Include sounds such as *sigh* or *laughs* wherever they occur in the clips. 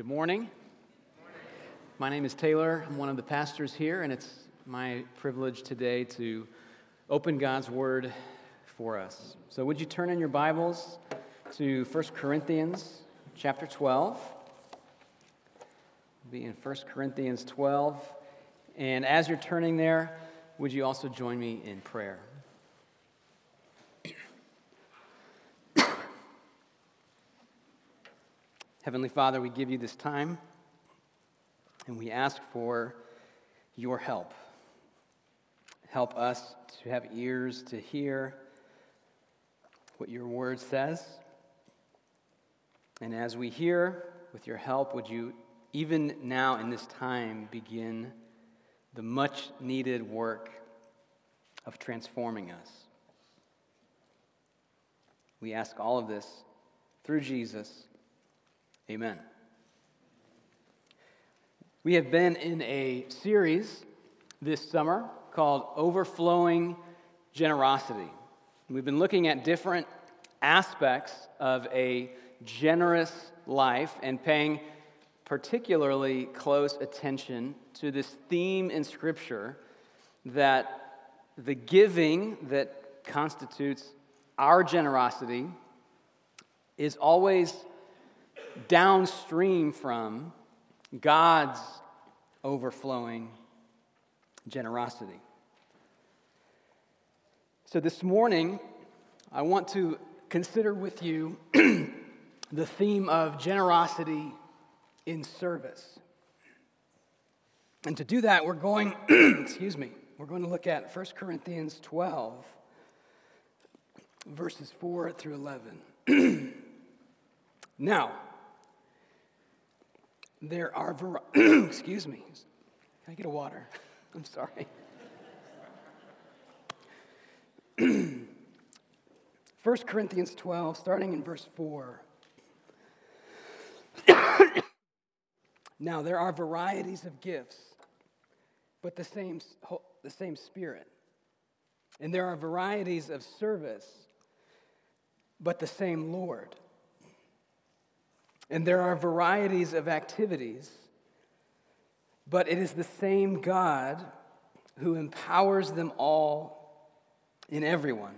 Good morning. My name is Taylor. I'm one of the pastors here, and it's my privilege today to open God's Word for us. So, would you turn in your Bibles to 1 Corinthians chapter 12? We'll be in 1 Corinthians 12. And as you're turning there, would you also join me in prayer? Heavenly Father, we give you this time and we ask for your help. Help us to have ears to hear what your word says. And as we hear, with your help, would you, even now in this time, begin the much needed work of transforming us? We ask all of this through Jesus. Amen. We have been in a series this summer called Overflowing Generosity. We've been looking at different aspects of a generous life and paying particularly close attention to this theme in Scripture that the giving that constitutes our generosity is always downstream from God's overflowing generosity. So this morning, I want to consider with you *clears throat* the theme of generosity in service. And to do that, we're going, *clears throat* excuse me, we're going to look at 1 Corinthians 12, verses 4 through 11. *clears throat* now, there are, var- *clears throat* excuse me, can I get a water? *laughs* I'm sorry. *clears throat* 1 Corinthians 12, starting in verse 4. now, there are varieties of gifts, but the same, the same Spirit. And there are varieties of service, but the same Lord. And there are varieties of activities, but it is the same God who empowers them all in everyone.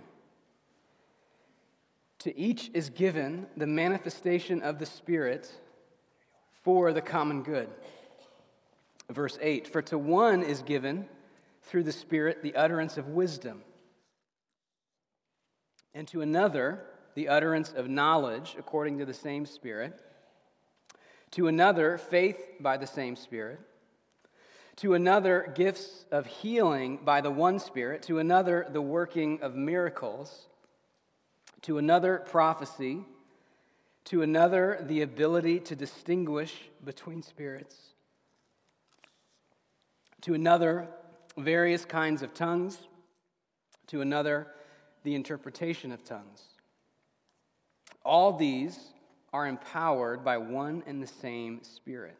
To each is given the manifestation of the Spirit for the common good. Verse 8 For to one is given through the Spirit the utterance of wisdom, and to another the utterance of knowledge according to the same Spirit to another, faith by the same Spirit. To another, gifts of healing by the one Spirit. To another, the working of miracles. To another, prophecy. To another, the ability to distinguish between spirits. To another, various kinds of tongues. To another, the interpretation of tongues. All these are empowered by one and the same Spirit,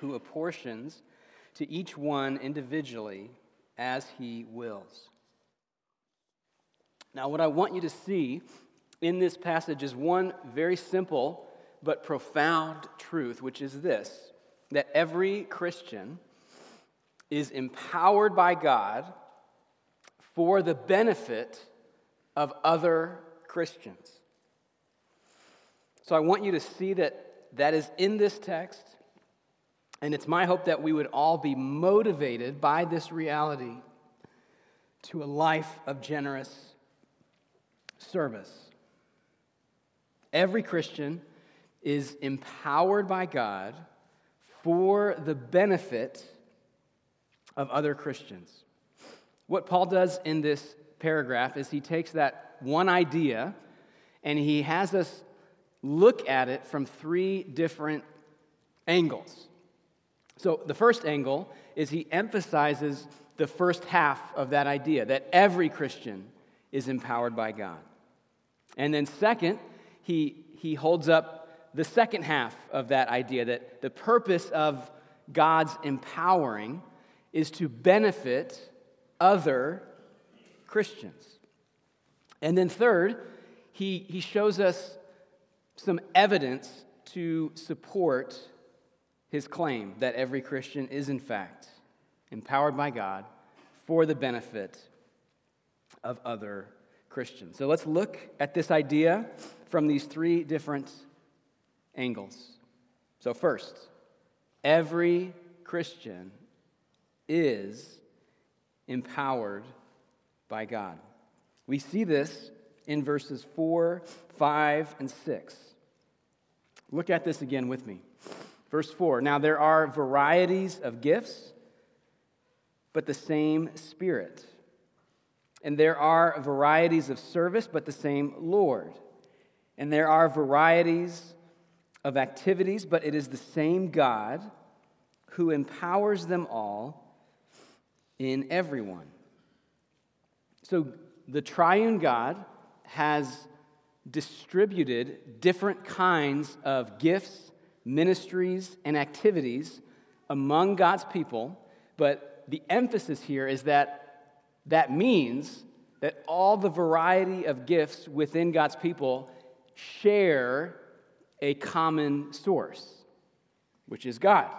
who apportions to each one individually as he wills. Now, what I want you to see in this passage is one very simple but profound truth, which is this that every Christian is empowered by God for the benefit of other Christians. So I want you to see that that is in this text. And it's my hope that we would all be motivated by this reality to a life of generous service. Every Christian is empowered by God for the benefit of other Christians. What Paul does in this paragraph is he takes that one idea and he has us look at it from three different angles. So, the first angle is he emphasizes the first half of that idea that every Christian is empowered by God. And then, second, he, he holds up the second half of that idea that the purpose of God's empowering is to benefit other Christians. And then, third, he, he shows us some evidence to support his claim that every Christian is, in fact, empowered by God for the benefit of other Christians. So let's look at this idea from these three different angles. So, first, every Christian is empowered by God. We see this in verses 4, 5, and 6. Look at this again with me. Verse 4 Now there are varieties of gifts, but the same Spirit. And there are varieties of service, but the same Lord. And there are varieties of activities, but it is the same God who empowers them all in everyone. So the triune God has distributed different kinds of gifts, ministries, and activities among God's people, but the emphasis here is that that means that all the variety of gifts within God's people share a common source, which is God.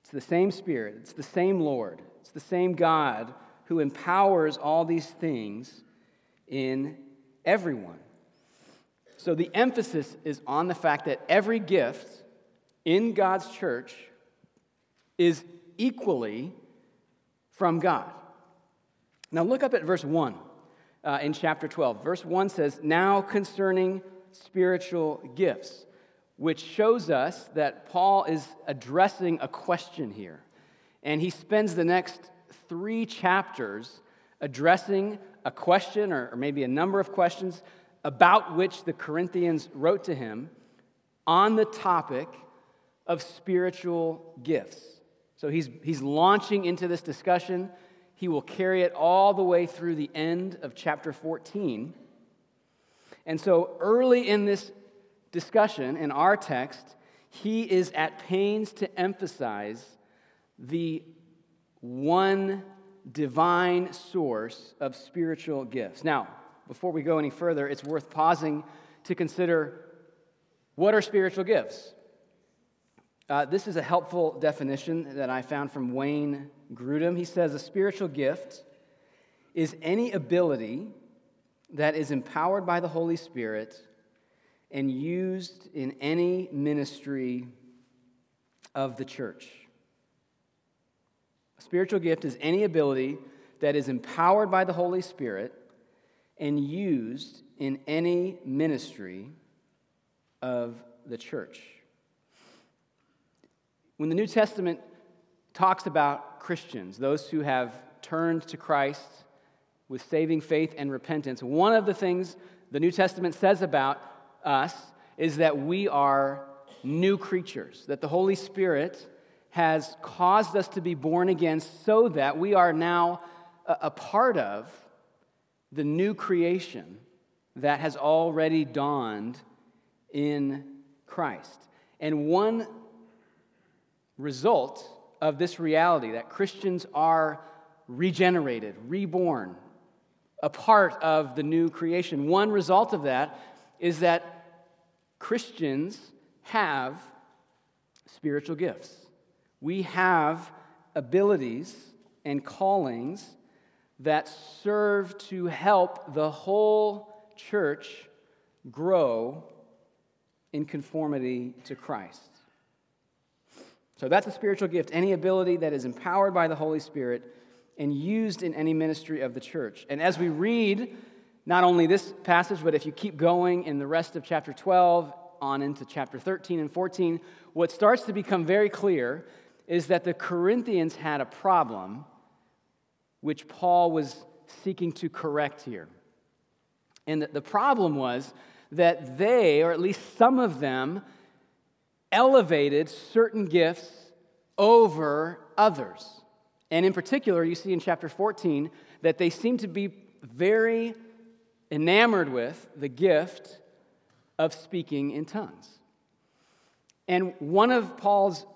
It's the same Spirit, it's the same Lord, it's the same God who empowers all these things in everyone. So the emphasis is on the fact that every gift in God's church is equally from God. Now look up at verse 1 uh, in chapter 12. Verse 1 says, Now concerning spiritual gifts, which shows us that Paul is addressing a question here. And he spends the next three chapters addressing a question or, or maybe a number of questions about which the Corinthians wrote to him on the topic of spiritual gifts. So he's, he's launching into this discussion. He will carry it all the way through the end of chapter 14. And so early in this discussion, in our text, he is at pains to emphasize the one divine source of spiritual gifts. Now, before we go any further, it's worth pausing to consider what are spiritual gifts? Uh, this is a helpful definition that I found from Wayne Grudem. He says a spiritual gift is any ability that is empowered by the Holy Spirit and used in any ministry of the church. A spiritual gift is any ability that is empowered by the Holy Spirit and used in any ministry of the church. When the New Testament talks about Christians, those who have turned to Christ with saving faith and repentance, one of the things the New Testament says about us is that we are new creatures, that the Holy Spirit has caused us to be born again so that we are now a, part of the new creation that has already dawned in Christ. And one result of this reality that Christians are regenerated, reborn, a part of the new creation, one result of that is that Christians have spiritual gifts. We have abilities and callings that serve to help the whole church grow in conformity to Christ. So that's a spiritual gift, any ability that is empowered by the Holy Spirit and used in any ministry of the church. And as we read not only this passage, but if you keep going in the rest of chapter 12 on into chapter 13 and 14, what starts to become very clear is that the Corinthians had a problem which Paul was seeking to correct here. And the problem was that they, or at least some of them, elevated certain gifts over others. And in particular, you see in chapter 14 that they seem to be very enamored with the gift of speaking in tongues. And one of Paul's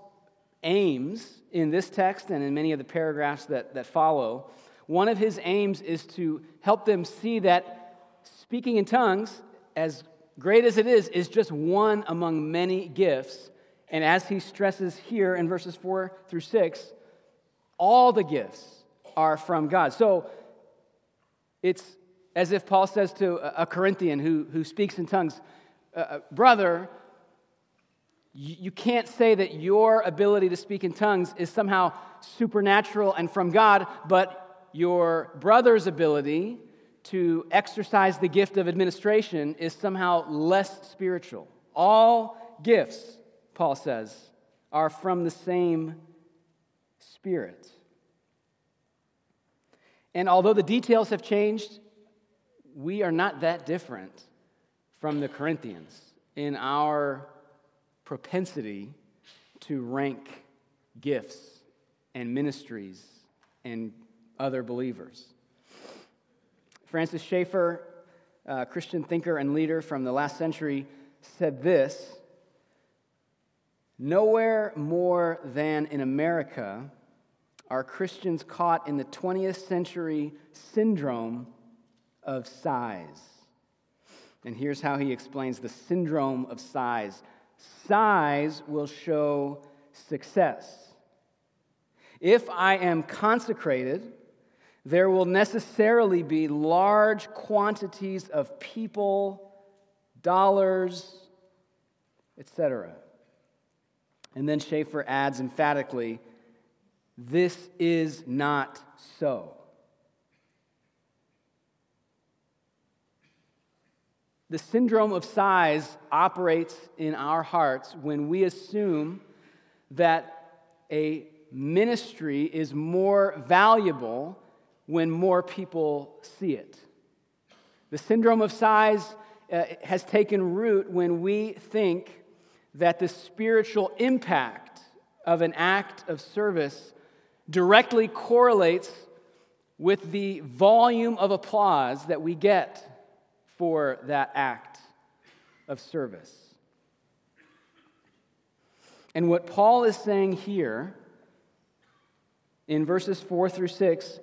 aims in this text and in many of the paragraphs that, that follow, one of his aims is to help them see that speaking in tongues, as great as it is, is just one among many gifts. And as he stresses here in verses 4 through 6, all the gifts are from God. So it's as if Paul says to a Corinthian who, who speaks in tongues, uh, uh Brother, you can't say that your ability to speak in tongues is somehow supernatural and from God, but your brother's ability to exercise the gift of administration is somehow less spiritual. All gifts, Paul says, are from the same Spirit. And although the details have changed, we are not that different from the Corinthians in our propensity to rank gifts and ministries and other believers. Francis Schaeffer, a Christian thinker and leader from the last century, said this Nowhere more than in America are Christians caught in the 20th century syndrome of size. And here's how he explains the syndrome of size size will show success. If I am consecrated, there will necessarily be large quantities of people, dollars, etc. And then Schaeffer adds emphatically this is not so. The syndrome of size operates in our hearts when we assume that a ministry is more valuable when more people see it. The syndrome of size uh, has taken root when we think that the spiritual impact of an act of service directly correlates with the volume of applause that we get for that act of service. And what Paul is saying here in verses 4 through 6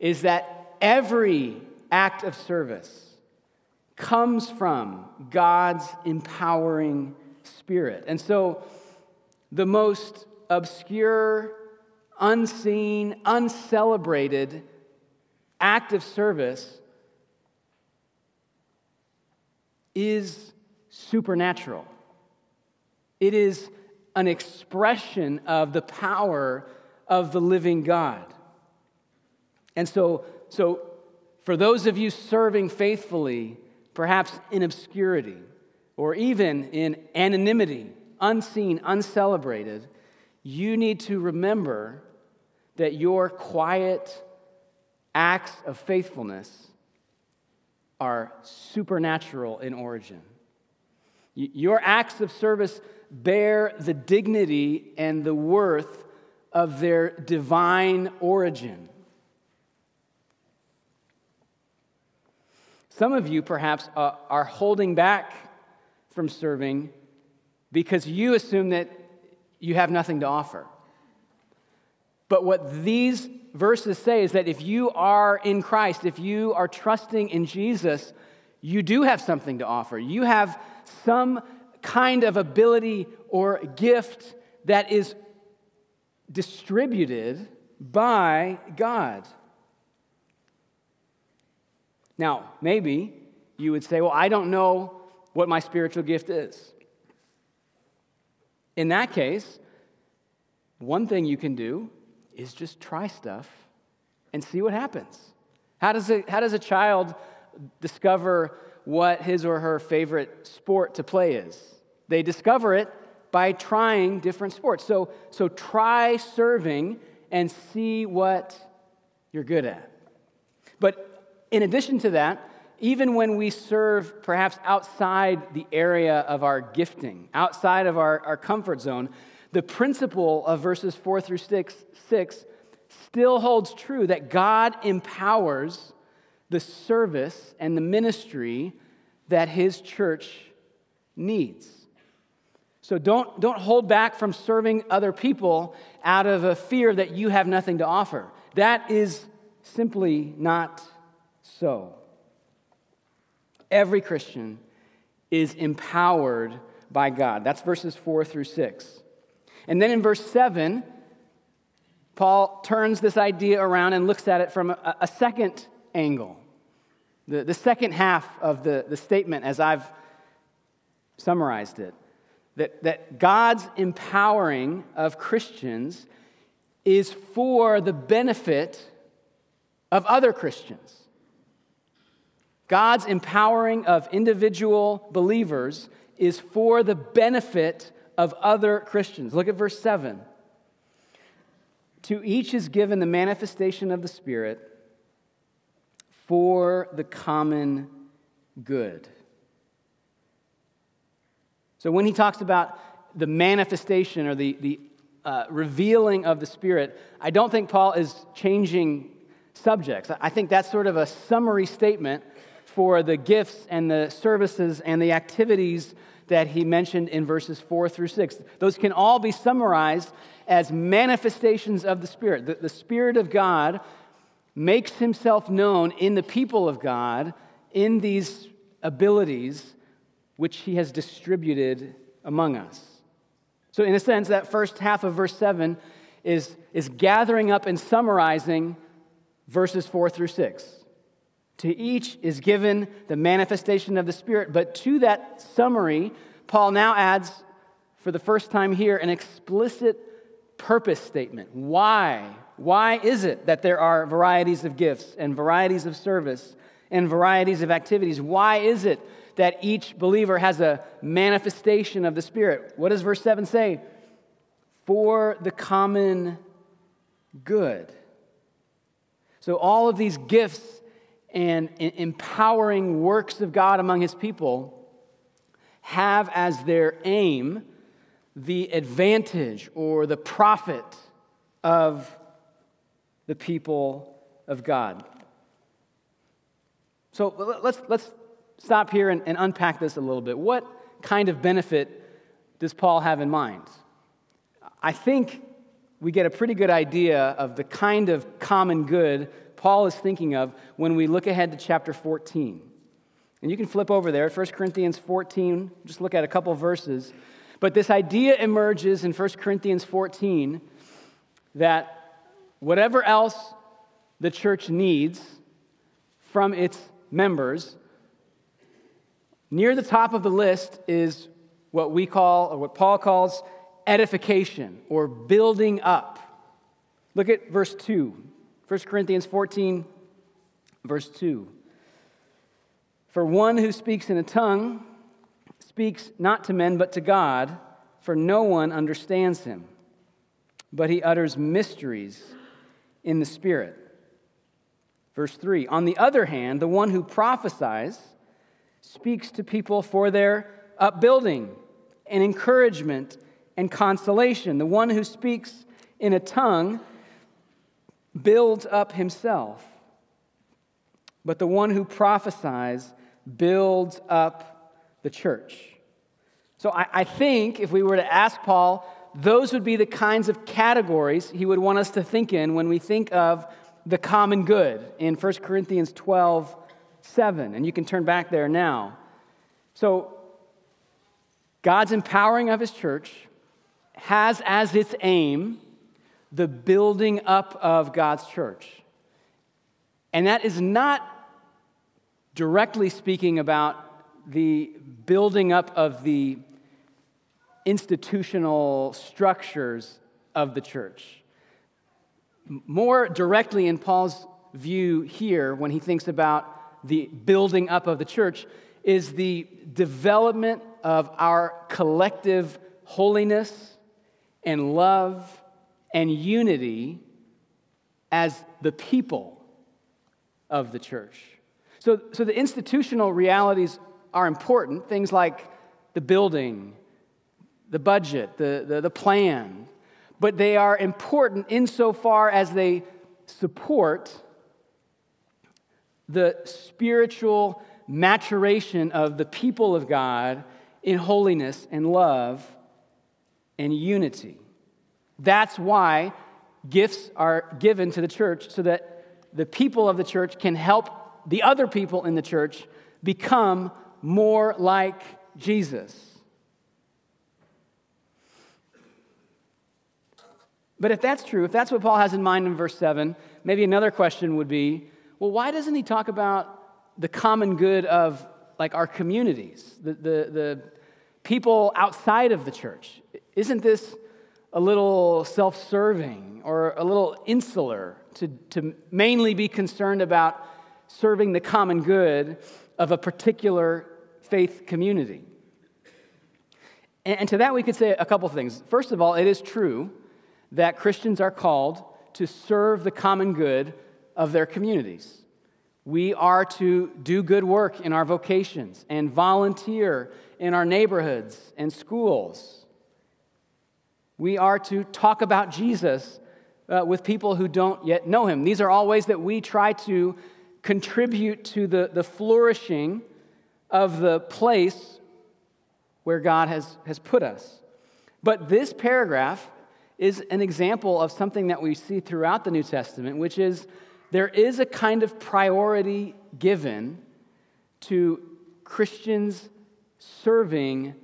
is that every act of service comes from God's empowering spirit. And so the most obscure, unseen, uncelebrated act of service is supernatural. It is an expression of the power of the living God. And so, so for those of you serving faithfully, perhaps in obscurity or even in anonymity, unseen, uncelebrated, you need to remember that your quiet acts of faithfulness are supernatural in origin. Your acts of service bear the dignity and the worth of their divine origin. Some of you, perhaps, uh, are holding back from serving because you assume that you have nothing to offer. But what these verses say is that if you are in Christ, if you are trusting in Jesus, you do have something to offer. You have some kind of ability or gift that is distributed by God. Now, maybe you would say, Well, I don't know what my spiritual gift is. In that case, one thing you can do is just try stuff and see what happens. How does, it, how does a child discover what his or her favorite sport to play is? They discover it by trying different sports. So, so try serving and see what you're good at. But in addition to that, even when we serve perhaps outside the area of our gifting, outside of our, our comfort zone, the principle of verses 4 through 6, 6 still holds true that God empowers the service and the ministry that his church needs. So don't, don't hold back from serving other people out of a fear that you have nothing to offer. That is simply not so. Every Christian is empowered by God. That's verses 4 through 6. And then in verse 7, Paul turns this idea around and looks at it from a, a second angle. The, the second half of the, the statement, as I've summarized it, that, that God's empowering of Christians is for the benefit of other Christians. God's empowering of individual believers is for the benefit of other Christians. Look at verse 7. To each is given the manifestation of the Spirit for the common good. So when he talks about the manifestation or the, the uh, revealing of the Spirit, I don't think Paul is changing subjects. I think that's sort of a summary statement for the gifts and the services and the activities that he mentioned in verses 4 through 6. Those can all be summarized as manifestations of the Spirit. The, the Spirit of God makes himself known in the people of God in these abilities which he has distributed among us. So, in a sense, that first half of verse 7 is, is gathering up and summarizing verses 4 through 6. To each is given the manifestation of the Spirit. But to that summary, Paul now adds, for the first time here, an explicit purpose statement. Why? Why is it that there are varieties of gifts and varieties of service and varieties of activities? Why is it that each believer has a manifestation of the Spirit? What does verse 7 say? For the common good. So, all of these gifts and empowering works of God among his people have as their aim the advantage or the profit of the people of God. So let's, let's stop here and, and unpack this a little bit. What kind of benefit does Paul have in mind? I think we get a pretty good idea of the kind of common good Paul is thinking of when we look ahead to chapter 14. And you can flip over there, 1 Corinthians 14, just look at a couple verses. But this idea emerges in 1 Corinthians 14 that whatever else the church needs from its members, near the top of the list is what we call, or what Paul calls, edification or building up. Look at verse 2. 1 Corinthians 14, verse 2. For one who speaks in a tongue speaks not to men but to God, for no one understands him. But he utters mysteries in the Spirit. Verse 3 On the other hand, the one who prophesies speaks to people for their upbuilding and encouragement and consolation. The one who speaks in a tongue builds up himself, but the one who prophesies builds up the church. So I, I, think if we were to ask Paul, those would be the kinds of categories he would want us to think in when we think of the common good in 1 Corinthians 12 7. And you can turn back there now. So, God's empowering of his church has as its aim the building up of God's church. And that is not directly speaking about the building up of the institutional structures of the church. More directly, in Paul's view here, when he thinks about the building up of the church, is the development of our collective holiness and love and unity as the people of the church. So, so the institutional realities are important, things like the building, the budget, the, the, the plan, but they are important insofar as they support the spiritual maturation of the people of God in holiness and love and unity. That's why gifts are given to the church so that the people of the church can help the other people in the church become more like Jesus. But if that's true, if that's what Paul has in mind in verse 7, maybe another question would be well, why doesn't he talk about the common good of like our communities, the, the, the people outside of the church? Isn't this a little self serving or a little insular to, to mainly be concerned about serving the common good of a particular faith community? And, and to that, we could say a couple things. First of all, it is true that Christians are called to serve the common good of their communities. We are to do good work in our vocations and volunteer in our neighborhoods and schools. We are to talk about Jesus uh, with people who don't yet know him. These are all ways that we try to contribute to the, the flourishing of the place where God has, has put us. But this paragraph is an example of something that we see throughout the New Testament, which is there is a kind of priority given to Christians serving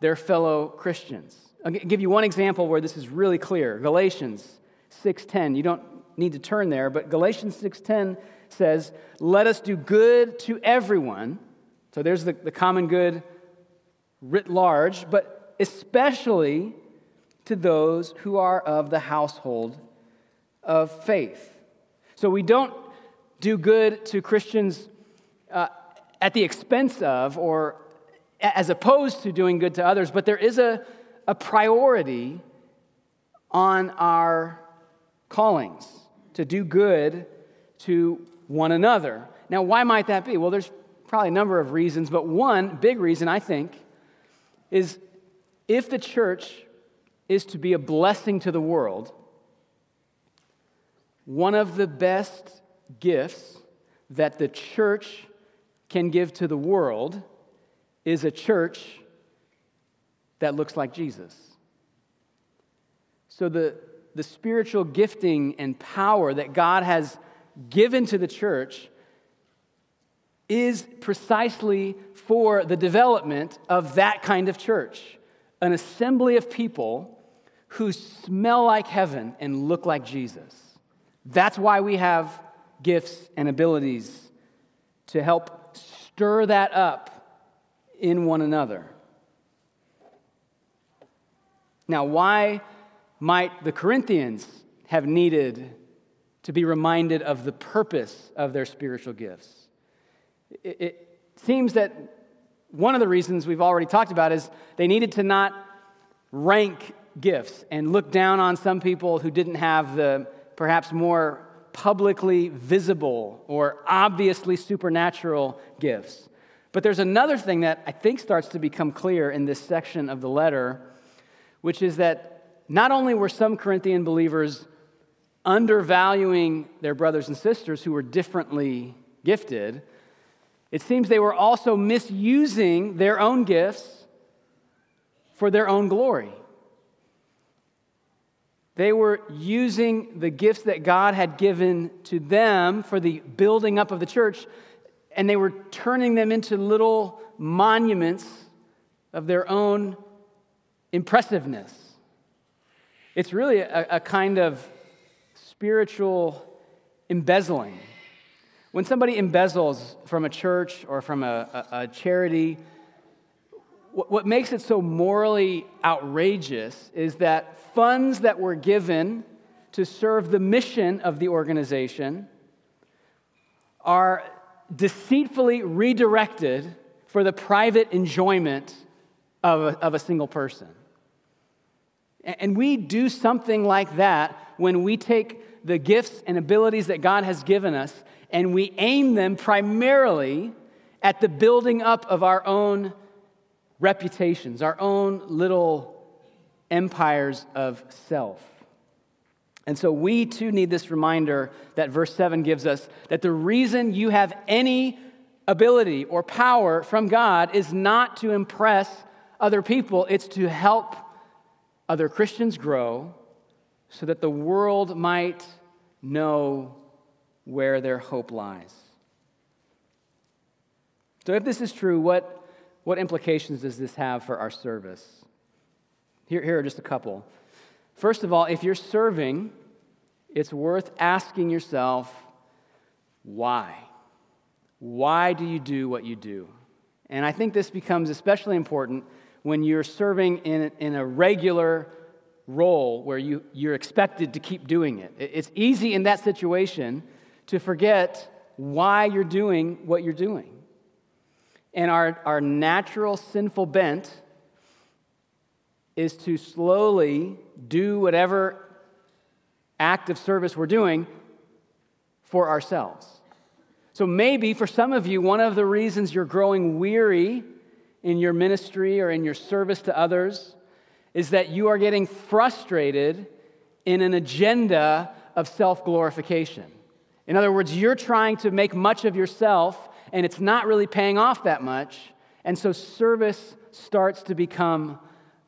their fellow Christians. I'll give you one example where this is really clear. Galatians 6:10. You don't need to turn there, but Galatians 6:10 says, "Let us do good to everyone." So there's the, the common good writ large, but especially to those who are of the household of faith. So we don't do good to Christians uh, at the expense of or as opposed to doing good to others, but there is a, a priority on our callings to do good to one another. Now, why might that be? Well, there's probably a number of reasons, but one big reason I think is if the church is to be a blessing to the world, one of the best gifts that the church can give to the world is a church that looks like Jesus. So, the, the spiritual gifting and power that God has given to the church is precisely for the development of that kind of church an assembly of people who smell like heaven and look like Jesus. That's why we have gifts and abilities to help stir that up in one another. Now, why might the Corinthians have needed to be reminded of the purpose of their spiritual gifts? It, seems that one of the reasons we've already talked about is they needed to not rank gifts and look down on some people who didn't have the perhaps more publicly visible or obviously supernatural gifts. But there's another thing that I think starts to become clear in this section of the letter, which is that not only were some Corinthian believers undervaluing their brothers and sisters who were differently gifted, it seems they were also misusing their own gifts for their own glory. They were using the gifts that God had given to them for the building up of the church, and they were turning them into little monuments of their own impressiveness. It's really a, a kind of spiritual embezzling. When somebody embezzles from a church or from a, a, a charity, what makes it so morally outrageous is that funds that were given to serve the mission of the organization are deceitfully redirected for the private enjoyment of a, of a single person. And we do something like that when we take the gifts and abilities that God has given us and we aim them primarily at the building up of our own reputations, our own little empires of self. And so we too need this reminder that verse 7 gives us that the reason you have any ability or power from God is not to impress other people, it's to help other Christians grow so that the world might know where their hope lies. So, if this is true, what what implications does this have for our service? Here, here are just a couple. First of all, if you're serving, it's worth asking yourself, why? Why do you do what you do? And I think this becomes especially important when you're serving in, in a regular role where you, you're expected to keep doing it. It's easy in that situation to forget why you're doing what you're doing. And our, our natural sinful bent is to slowly do whatever act of service we're doing for ourselves. So maybe for some of you, one of the reasons you're growing weary in your ministry or in your service to others is that you are getting frustrated in an agenda of self glorification. In other words, you're trying to make much of yourself and it's not really paying off that much. And so service starts to become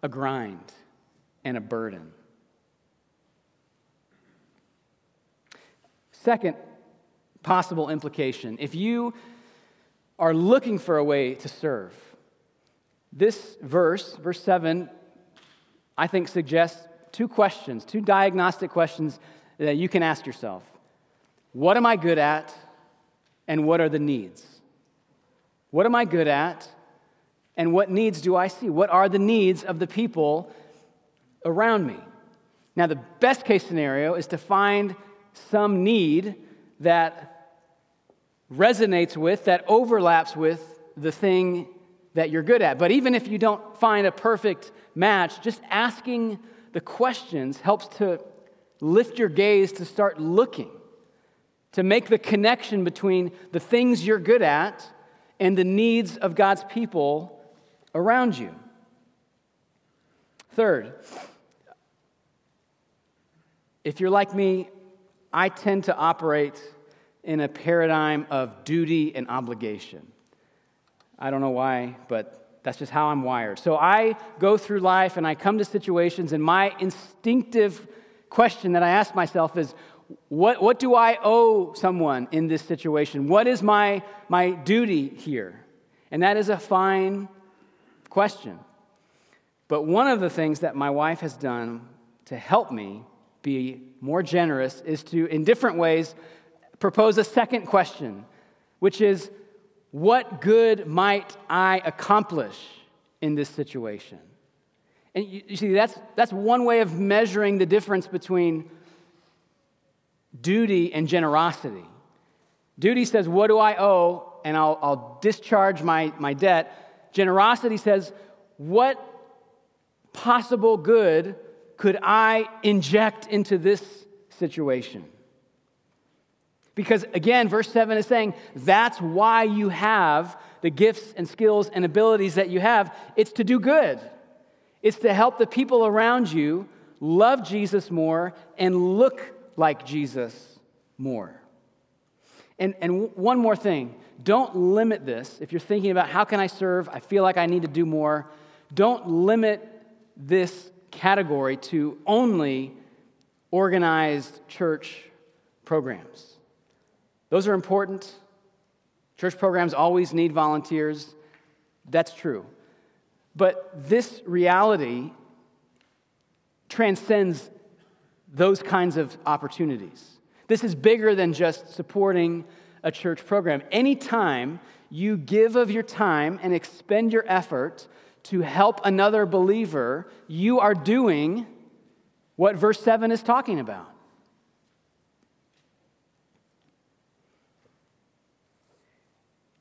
a grind and a burden. Second possible implication if you are looking for a way to serve, this verse, verse 7, I think suggests two questions, two diagnostic questions that you can ask yourself. What am I good at? And what are the needs? What am I good at? And what needs do I see? What are the needs of the people around me? Now, the best case scenario is to find some need that resonates with, that overlaps with the thing that you're good at. But even if you don't find a perfect match, just asking the questions helps to lift your gaze to start looking, to make the connection between the things you're good at and the needs of God's people around you. Third, if you're like me, I tend to operate in a paradigm of duty and obligation. I don't know why, but that's just how I'm wired. So I go through life and I come to situations, and my instinctive question that I ask myself is what, what do I owe someone in this situation? What is my, my duty here? And that is a fine question. But one of the things that my wife has done to help me be more generous is to, in different ways, propose a second question, which is what good might I accomplish in this situation? And you, you see, that's, that's one way of measuring the difference between duty and generosity. Duty says, What do I owe? And I'll, I'll discharge my, my debt. Generosity says, What possible good could I inject into this situation? Because again, verse 7 is saying that's why you have the gifts and skills and abilities that you have. It's to do good, it's to help the people around you love Jesus more and look like Jesus more. And, and one more thing don't limit this. If you're thinking about how can I serve, I feel like I need to do more, don't limit this category to only organized church programs. Those are important. Church programs always need volunteers. That's true. But this reality transcends those kinds of opportunities. This is bigger than just supporting a church program. Anytime you give of your time and expend your effort to help another believer, you are doing what verse 7 is talking about.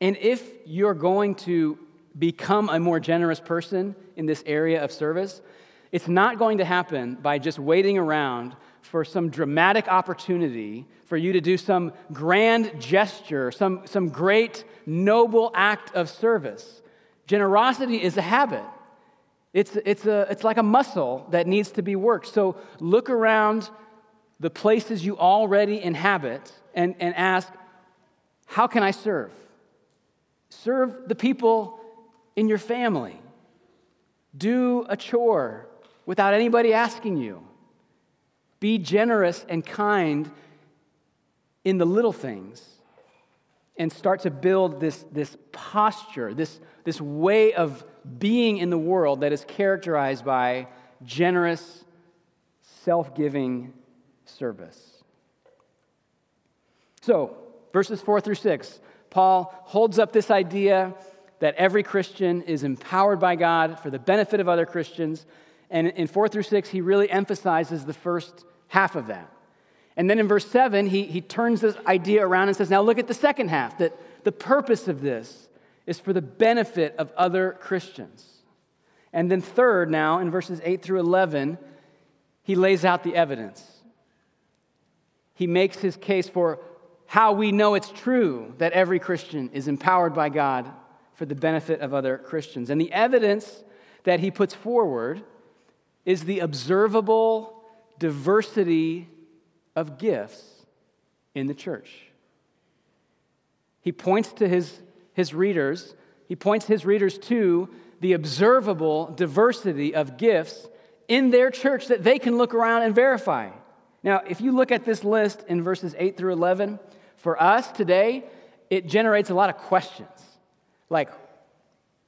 And if you're going to become a more generous person in this area of service, it's not going to happen by just waiting around for some dramatic opportunity for you to do some grand gesture, some, some great noble act of service. Generosity is a habit. It's, it's, a, it's like a muscle that needs to be worked. So look around the places you already inhabit and, and ask, how can I serve? Serve the people in your family. Do a chore without anybody asking you. Be generous and kind in the little things. and start to build this, this posture, this, this way of being in the world that is characterized by generous, self giving service. So, verses 4 through 6, Paul holds up this idea that every Christian is empowered by God for the benefit of other Christians. And in 4 through 6, he really emphasizes the first half of that. And then in verse 7, he, he turns this idea around and says, Now look at the second half, that the purpose of this is for the benefit of other Christians. And then, third, now in verses 8 through 11, he lays out the evidence. He makes his case for how we know it's true that every Christian is empowered by God for the benefit of other Christians. And the evidence that he puts forward is the observable diversity of gifts in the church. He points to his, his readers, he points his readers to the observable diversity of gifts in their church that they can look around and verify. Now, if you look at this list in verses 8 through 11, for us today, it generates a lot of questions. Like,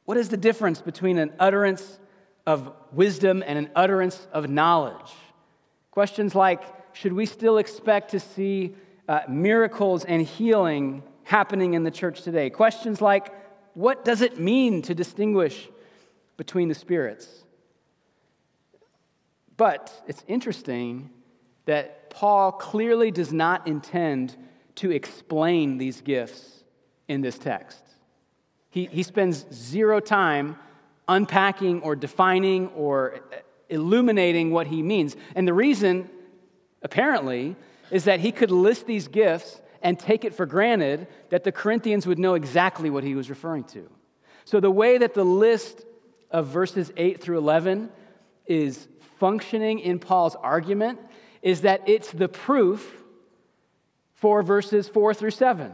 what is the difference between an utterance of wisdom and an utterance of knowledge? Questions like, should we still expect to see uh, miracles and healing happening in the church today? Questions like, what does it mean to distinguish between the spirits? But it's interesting that Paul clearly does not intend to explain these gifts in this text. He, he spends zero time unpacking or defining or illuminating what he means. And the reason apparently, is that he could list these gifts and take it for granted that the Corinthians would know exactly what he was referring to. So, the way that the list of verses 8 through 11 is functioning in Paul's argument is that it's the proof for verses 4 through 7.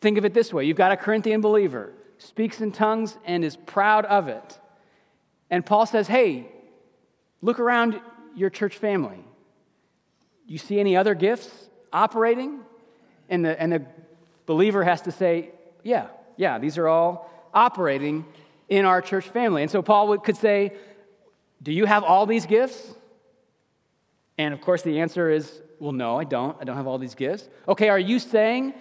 Think of it this way you've got a Corinthian believer, speaks in tongues, and is proud of it. And Paul says, Hey, look around your church family Do you see any other gifts operating? And the, and the believer has to say, Yeah, yeah, these are all operating in our church family. And so Paul could say, Do you have all these gifts? And of course, the answer is, Well, no, I don't. I don't have all these gifts. Okay, are you saying,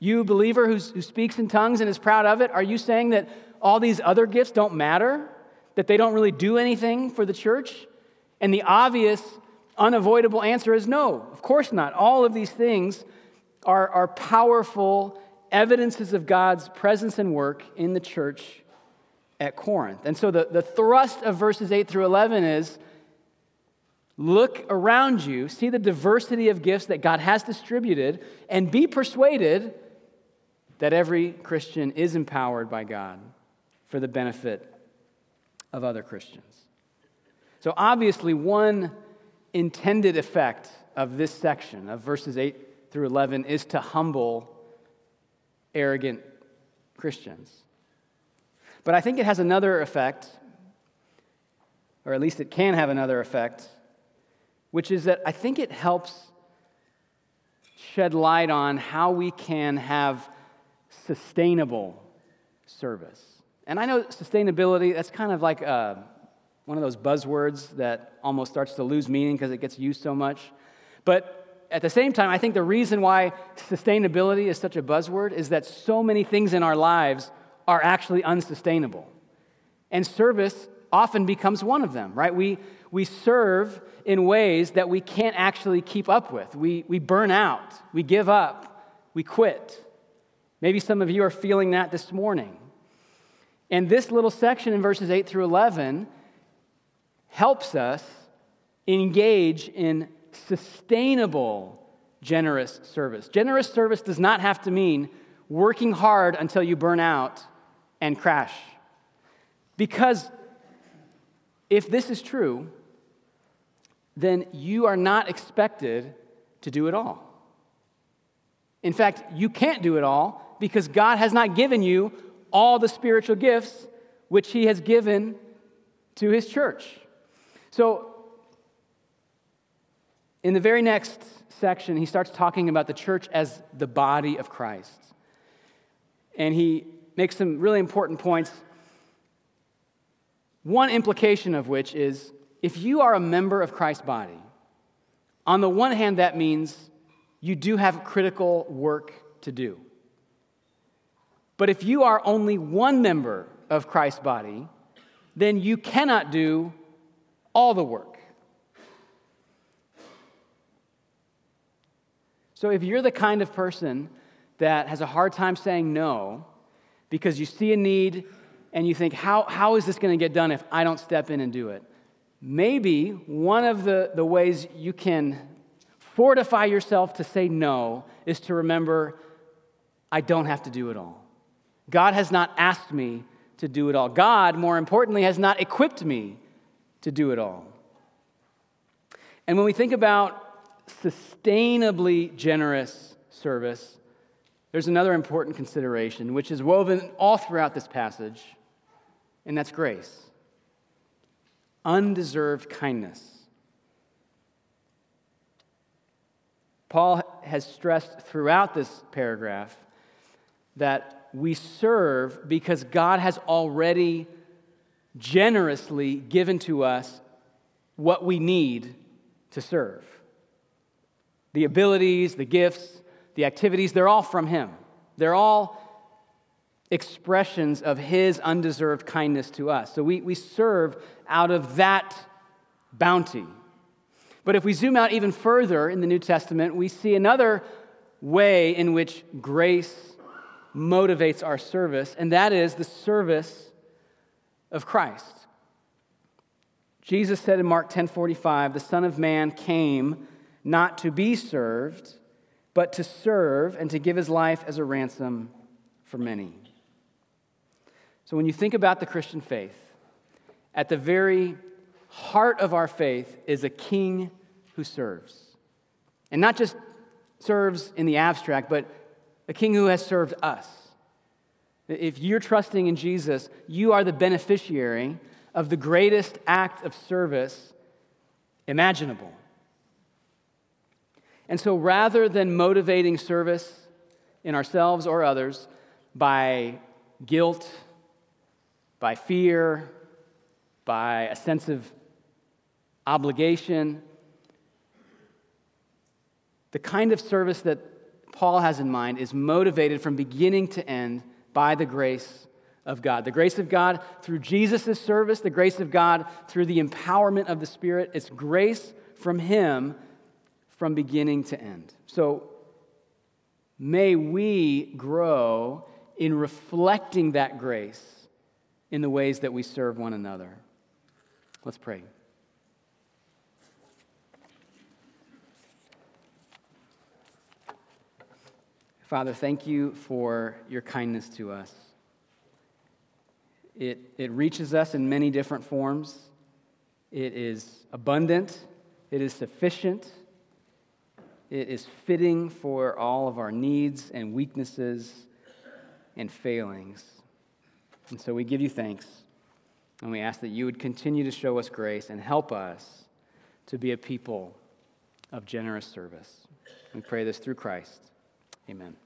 you believer who speaks in tongues and is proud of it, are you saying that all these other gifts don't matter? That they don't really do anything for the church? And the obvious unavoidable answer is no, of course not. All of these things are, are powerful evidences of God's presence and work in the church at Corinth. And so the, the thrust of verses 8 through 11 is look around you, see the diversity of gifts that God has distributed, and be persuaded that every Christian is empowered by God for the benefit of other Christians. So, obviously, one intended effect of this section of verses 8 through 11 is to humble arrogant Christians. But I think it has another effect, or at least it can have another effect, which is that I think it helps shed light on how we can have sustainable service. And I know sustainability, that's kind of like a, one of those buzzwords that almost starts to lose meaning because it gets used so much. But at the same time, I think the reason why sustainability is such a buzzword is that so many things in our lives are actually unsustainable. And service often becomes one of them, right? We, we serve in ways that we can't actually keep up with. We, we burn out, we give up, we quit. Maybe some of you are feeling that this morning. And this little section in verses 8 through 11 helps us engage in sustainable generous service. Generous service does not have to mean working hard until you burn out and crash. Because if this is true, then you are not expected to do it all. In fact, you can't do it all because God has not given you all the spiritual gifts which He has given to His church. So, in the very next section, he starts talking about the church as the body of Christ. and he makes some really important points. One implication of which is if you are a member of Christ's body, on the one hand, that means you do have critical work to do. But if you are only one member of Christ's body, then you cannot do all the work. So if you're the kind of person that has a hard time saying no because you see a need and you think, how, how is this going to get done if I don't step in and do it? Maybe one of the, the ways you can fortify yourself to say no is to remember, I don't have to do it all. God has not asked me to do it all. God, more importantly, has not equipped me to do it all. And when we think about sustainably generous service, there's another important consideration, which is woven all throughout this passage, and that's grace undeserved kindness. Paul has stressed throughout this paragraph that we serve because God has already generously given to us what we need to serve. The abilities, the gifts, the activities, they're all from Him. They're all expressions of His undeserved kindness to us. So we, we serve out of that bounty. But if we zoom out even further in the New Testament, we see another way in which grace motivates our service, and that is the service of Christ. Jesus said in Mark 10:45, "The Son of Man came not to be served, but to serve and to give his life as a ransom for many." So when you think about the Christian faith, at the very heart of our faith is a king who serves. And not just serves in the abstract, but a king who has served us. If you're trusting in Jesus, you are the beneficiary of the greatest act of service imaginable. And so rather than motivating service in ourselves or others by guilt, by fear, by a sense of obligation. The kind of service that Paul has in mind is motivated from beginning to end by the grace of God. The grace of God through Jesus' service, the grace of God through the empowerment of the Spirit. It's grace from Him from beginning to end. So may we grow in reflecting that grace in the ways that we serve one another. Let's pray. Father, thank you for your kindness to us. It, it reaches us in many different forms. It is abundant, it is sufficient, it is fitting for all of our needs and weaknesses and failings. And so we give you thanks, and we ask that you would continue to show us grace and help us to be a people of generous service. We pray this through Christ. Amen.